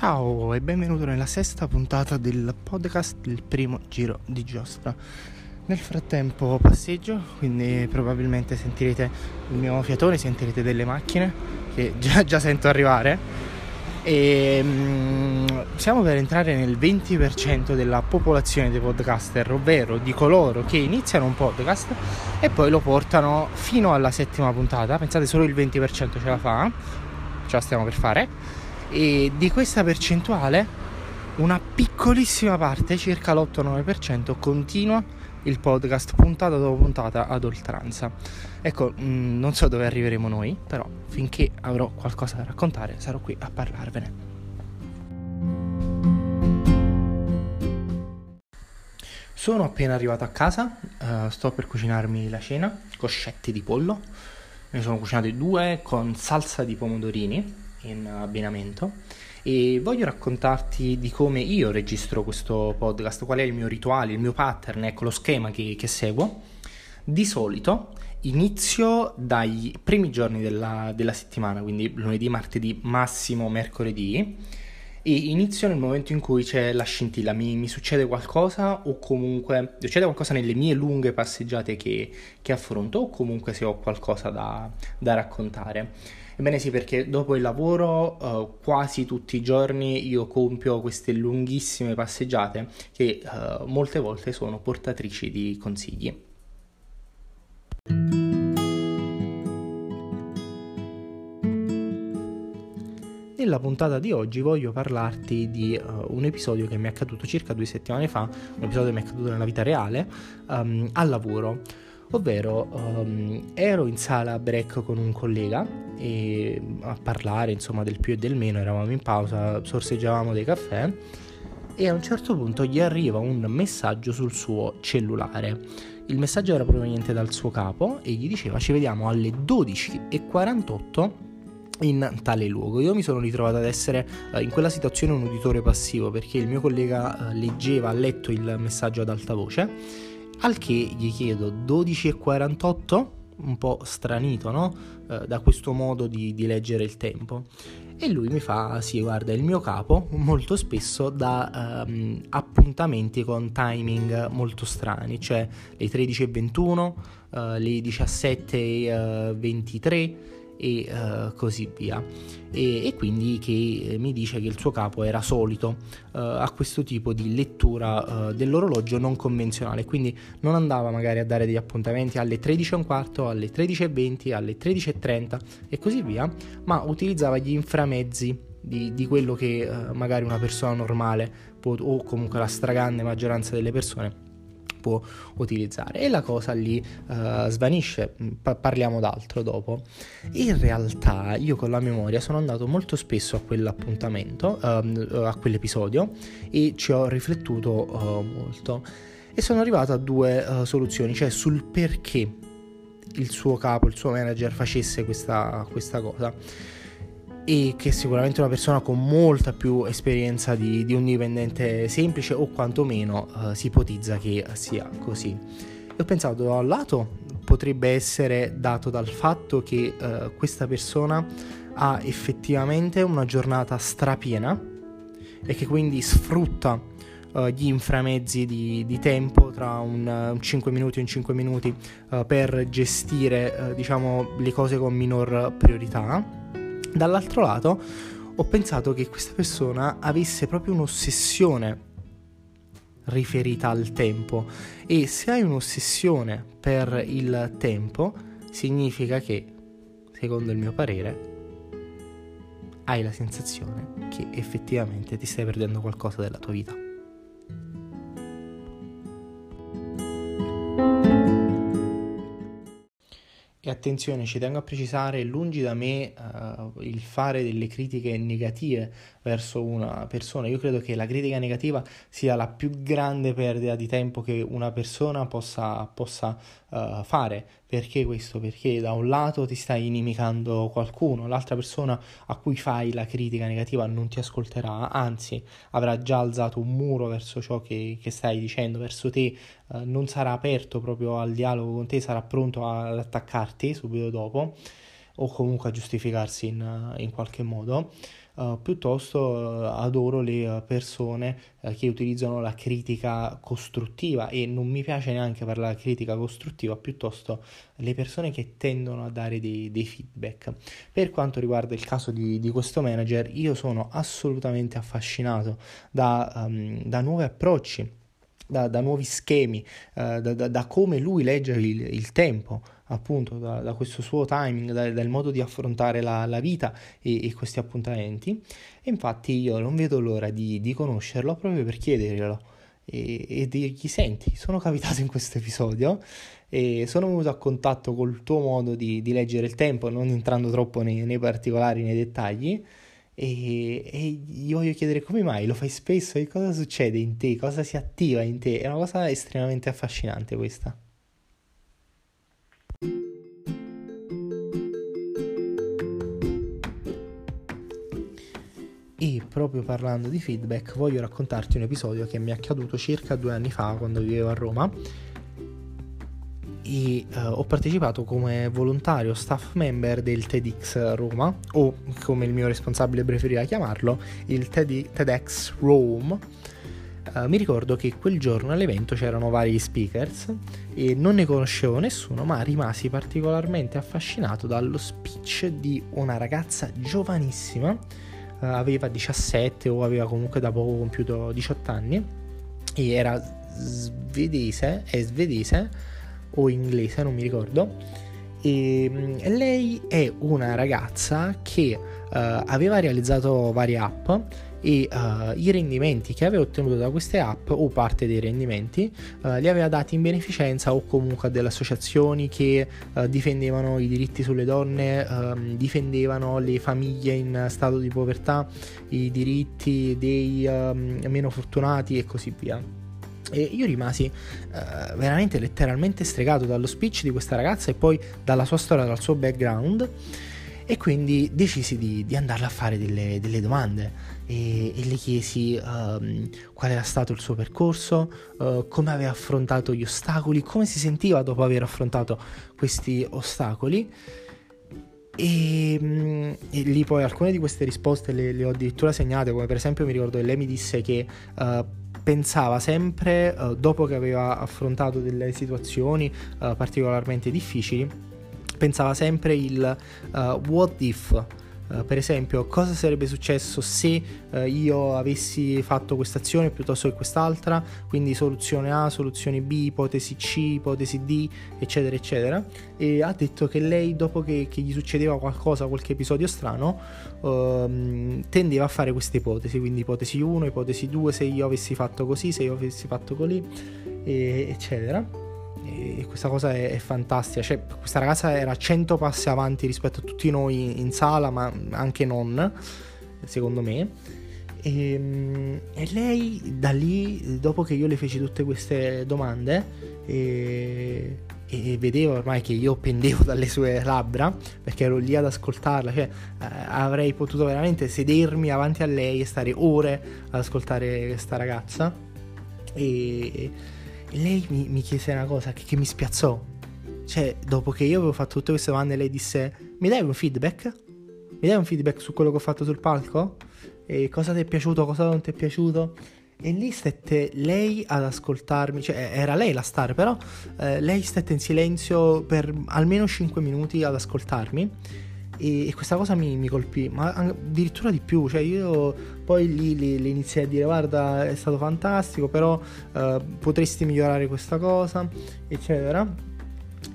Ciao e benvenuto nella sesta puntata del podcast del primo giro di giostra. Nel frattempo passeggio, quindi probabilmente sentirete il mio fiatone, sentirete delle macchine che già, già sento arrivare. E um, siamo per entrare nel 20% della popolazione dei podcaster, ovvero di coloro che iniziano un podcast e poi lo portano fino alla settima puntata. Pensate, solo il 20% ce la fa, ce la stiamo per fare e di questa percentuale una piccolissima parte, circa l'8-9%, continua il podcast puntata dopo puntata ad oltranza. Ecco, mh, mm, non so dove arriveremo noi, però finché avrò qualcosa da raccontare sarò qui a parlarvene. Sono appena arrivato a casa, uh, sto per cucinarmi la cena, coscetti di pollo, ne sono cucinati due con salsa di pomodorini in abbinamento e voglio raccontarti di come io registro questo podcast, qual è il mio rituale, il mio pattern, ecco lo schema che, che seguo. Di solito inizio dai primi giorni della, della settimana, quindi lunedì, martedì, massimo mercoledì, e inizio nel momento in cui c'è la scintilla, mi, mi, succede qualcosa o comunque succede qualcosa nelle mie lunghe passeggiate che, che affronto o comunque se ho qualcosa da, da raccontare. Ebbene sì, perché dopo il lavoro uh, quasi tutti i giorni io compio queste lunghissime passeggiate che uh, molte volte sono portatrici di consigli. Nella puntata di oggi voglio parlarti di uh, un episodio che mi è accaduto circa due settimane fa, un episodio che mi è accaduto nella vita reale, um, al lavoro ovvero um, ero in sala break con un collega e a parlare insomma del più e del meno, eravamo in pausa, sorseggiavamo dei caffè e a un certo punto gli arriva un messaggio sul suo cellulare. Il messaggio era proveniente dal suo capo e gli diceva ci vediamo alle 12.48 in tale luogo. Io mi sono ritrovato ad essere uh, in quella situazione un uditore passivo perché il mio collega uh, leggeva, ha letto il messaggio ad alta voce al che gli chiedo 12,48? Un po' stranito, no? Eh, da questo modo di, di leggere il tempo. E lui mi fa, sì, guarda, il mio capo molto spesso dà um, appuntamenti con timing molto strani, cioè le 13.21, uh, eh, le 17.23 e uh, così via. E, e, quindi che mi dice che il suo capo era solito uh, a questo tipo di lettura uh, dell'orologio non convenzionale, quindi non andava magari a dare degli appuntamenti alle 13.15, alle 13.20, alle 13.30 e così via, ma utilizzava gli inframezzi di, di quello che magari una persona normale può, o comunque la stragrande maggioranza delle persone può utilizzare. E la cosa lì uh, svanisce, pa- parliamo d'altro dopo. In realtà io con la memoria sono andato molto spesso a quell'appuntamento, uh, a quell'episodio e ci ho riflettuto uh, molto. E sono arrivato a due soluzioni, cioè sul perché il suo capo, il suo manager facesse questa, questa cosa e che sicuramente è una persona con molta più esperienza di, di un dipendente semplice o quantomeno uh, si ipotizza che sia così. E ho pensato da un lato potrebbe essere dato dal fatto che uh, questa persona ha effettivamente una giornata strapiena e che quindi sfrutta uh, gli inframezzi di, di tempo tra un, un, 5 minuti e un 5 minuti uh, per gestire uh, diciamo le cose con minor priorità Dall'altro lato ho pensato che questa persona avesse proprio un'ossessione riferita al tempo e se hai un'ossessione per il tempo significa che, secondo il mio parere, hai la sensazione che effettivamente ti stai perdendo qualcosa della tua vita. Attenzione, ci tengo a precisare, lungi da me uh, il fare delle critiche negative verso una persona. Io credo che la critica negativa sia la più grande perdita di tempo che una persona possa, possa uh, fare. Perché questo? Perché da un lato ti stai inimicando qualcuno, l'altra persona a cui fai la critica negativa non ti ascolterà, anzi avrà già alzato un muro verso ciò che, che stai dicendo, verso te, uh, non sarà aperto proprio al dialogo con te, sarà pronto ad attaccarti subito dopo o comunque a giustificarsi in, in qualche modo. Uh, piuttosto uh, adoro le uh, persone che utilizzano la critica costruttiva e non mi piace neanche parlare di critica costruttiva, piuttosto le persone che tendono a dare dei, dei feedback. Per quanto riguarda il caso di, di, questo manager, io sono assolutamente affascinato da, um, da nuovi approcci da, da nuovi schemi, eh, da, da, da, come lui legge il, il tempo, appunto, da, questo suo timing, dal modo di affrontare la, la vita e, e, questi appuntamenti. E infatti io non vedo l'ora di, di conoscerlo proprio per chiederglielo e, e dirgli, senti, sono capitato in questo episodio e sono venuto a contatto col tuo modo di, di leggere il tempo, non entrando troppo nei, nei particolari, nei dettagli e, e gli voglio chiedere come mai lo fai spesso e cosa succede in te, cosa si attiva in te. È una cosa estremamente affascinante questa. Proprio parlando di feedback, voglio raccontarti un episodio che mi è accaduto circa due anni fa quando vivevo a Roma. E uh, ho partecipato come volontario staff member del TEDx Roma o come il mio responsabile preferiva chiamarlo il TED- TEDx Rome. Uh, mi ricordo che quel giorno all'evento c'erano vari speakers e non ne conoscevo nessuno ma rimasi particolarmente affascinato dallo speech di una ragazza giovanissima aveva 17 o aveva comunque da poco compiuto 18 anni e era svedese è svedese o inglese, non mi ricordo. E, mm, lei è una ragazza che uh, aveva realizzato varie app e uh, i rendimenti che aveva ottenuto da queste app o parte dei rendimenti uh, li aveva dati in beneficenza o comunque a delle associazioni che uh, difendevano i diritti sulle donne, uh, difendevano le famiglie in stato di povertà, i diritti dei ehm, meno fortunati e così via. E io rimasi uh, veramente letteralmente stregato dallo speech di questa ragazza e poi dalla sua storia, dal suo background e quindi decisi di, di andarle a fare delle, delle domande e, e, le chiesi um, qual era stato il suo percorso, uh, come aveva affrontato gli ostacoli, come si sentiva dopo aver affrontato questi ostacoli. E, um, e lì poi alcune di queste risposte le, le, ho addirittura segnate, come per esempio mi ricordo che lei mi disse che uh, pensava sempre, uh, dopo che aveva affrontato delle situazioni uh, particolarmente difficili, pensava sempre il what if, Uh, per esempio, cosa sarebbe successo se uh, io avessi fatto questa azione piuttosto che quest'altra, quindi soluzione A, soluzione B, ipotesi C, ipotesi D, eccetera, eccetera. E ha detto che lei, dopo che, che gli succedeva qualcosa, qualche episodio strano, uh, tendeva a fare queste ipotesi, quindi ipotesi 1, ipotesi 2, se io avessi fatto così, se io avessi fatto così, eccetera e questa cosa è, è, fantastica. Cioè, questa ragazza era 100 passi avanti rispetto a tutti noi in sala, ma anche non, secondo me. E, ehm, e lei da lì, dopo che io le feci tutte queste domande, e, e vedeva ormai che io pendevo dalle sue labbra perché ero lì ad ascoltarla, cioè eh, avrei potuto veramente sedermi avanti a lei e stare ore ad ascoltare questa ragazza. E lei mi, mi chiese una cosa che, che, mi spiazzò. Cioè, dopo che io avevo fatto tutte queste domande, lei disse: Mi dai un feedback? Mi dai un feedback su quello che ho fatto sul palco? E cosa ti è piaciuto, cosa non ti è piaciuto? E lì stette lei ad ascoltarmi, cioè era lei la star, però eh, lei stette in silenzio per almeno 5 minuti ad ascoltarmi e, e questa cosa mi, mi, colpì, ma addirittura di più, cioè io poi lì le, le iniziai a dire guarda è stato fantastico, però uh, potresti migliorare questa cosa, eccetera.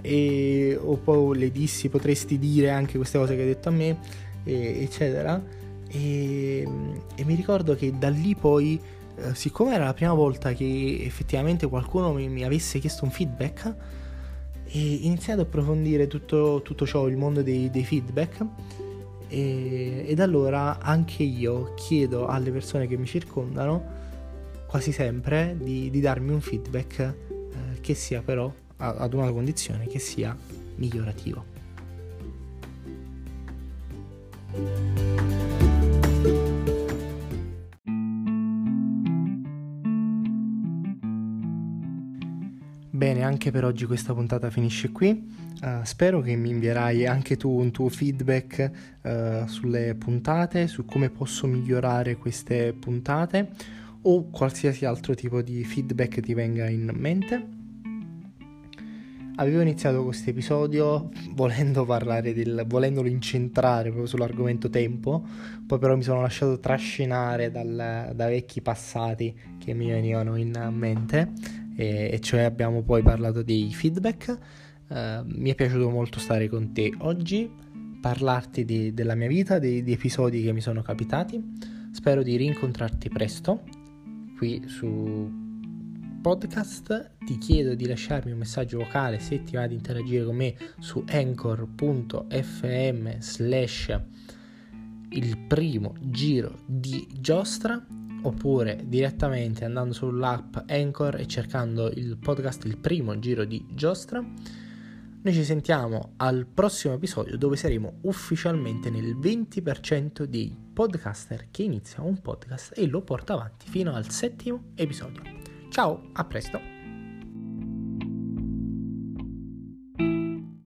E, o poi le dissi potresti dire anche queste cose che hai detto a me, e, eccetera. E, e, mi ricordo che da lì poi, uh, siccome era la prima volta che effettivamente qualcuno mi, mi avesse chiesto un feedback, e iniziate ad approfondire tutto, tutto ciò, il mondo dei, dei feedback e, ed allora anche io chiedo alle persone che mi circondano quasi sempre di, di darmi un feedback eh, che sia però ad una condizione che sia migliorativo. Anche per oggi questa puntata finisce qui. Uh, spero che mi invierai anche tu un tuo feedback uh, sulle puntate, su come posso migliorare queste puntate o qualsiasi altro tipo di feedback ti venga in mente. Avevo iniziato questo episodio volendo parlare del, volendolo incentrare proprio sull'argomento tempo, poi però mi sono lasciato trascinare dal, da vecchi passati che mi venivano in mente, e, e cioè abbiamo poi parlato dei feedback. Uh, mi è piaciuto molto stare con te oggi, parlarti di, della mia vita, dei, di episodi che mi sono capitati. Spero di rincontrarti presto qui su podcast ti chiedo di lasciarmi un messaggio vocale se ti va di interagire con me su anchor.fm slash il primo giro di giostra oppure direttamente andando sull'app Anchor e cercando il podcast il primo giro di giostra noi ci sentiamo al prossimo episodio dove saremo ufficialmente nel 20% dei podcaster che inizia un podcast e lo porta avanti fino al settimo episodio Ciao, a presto!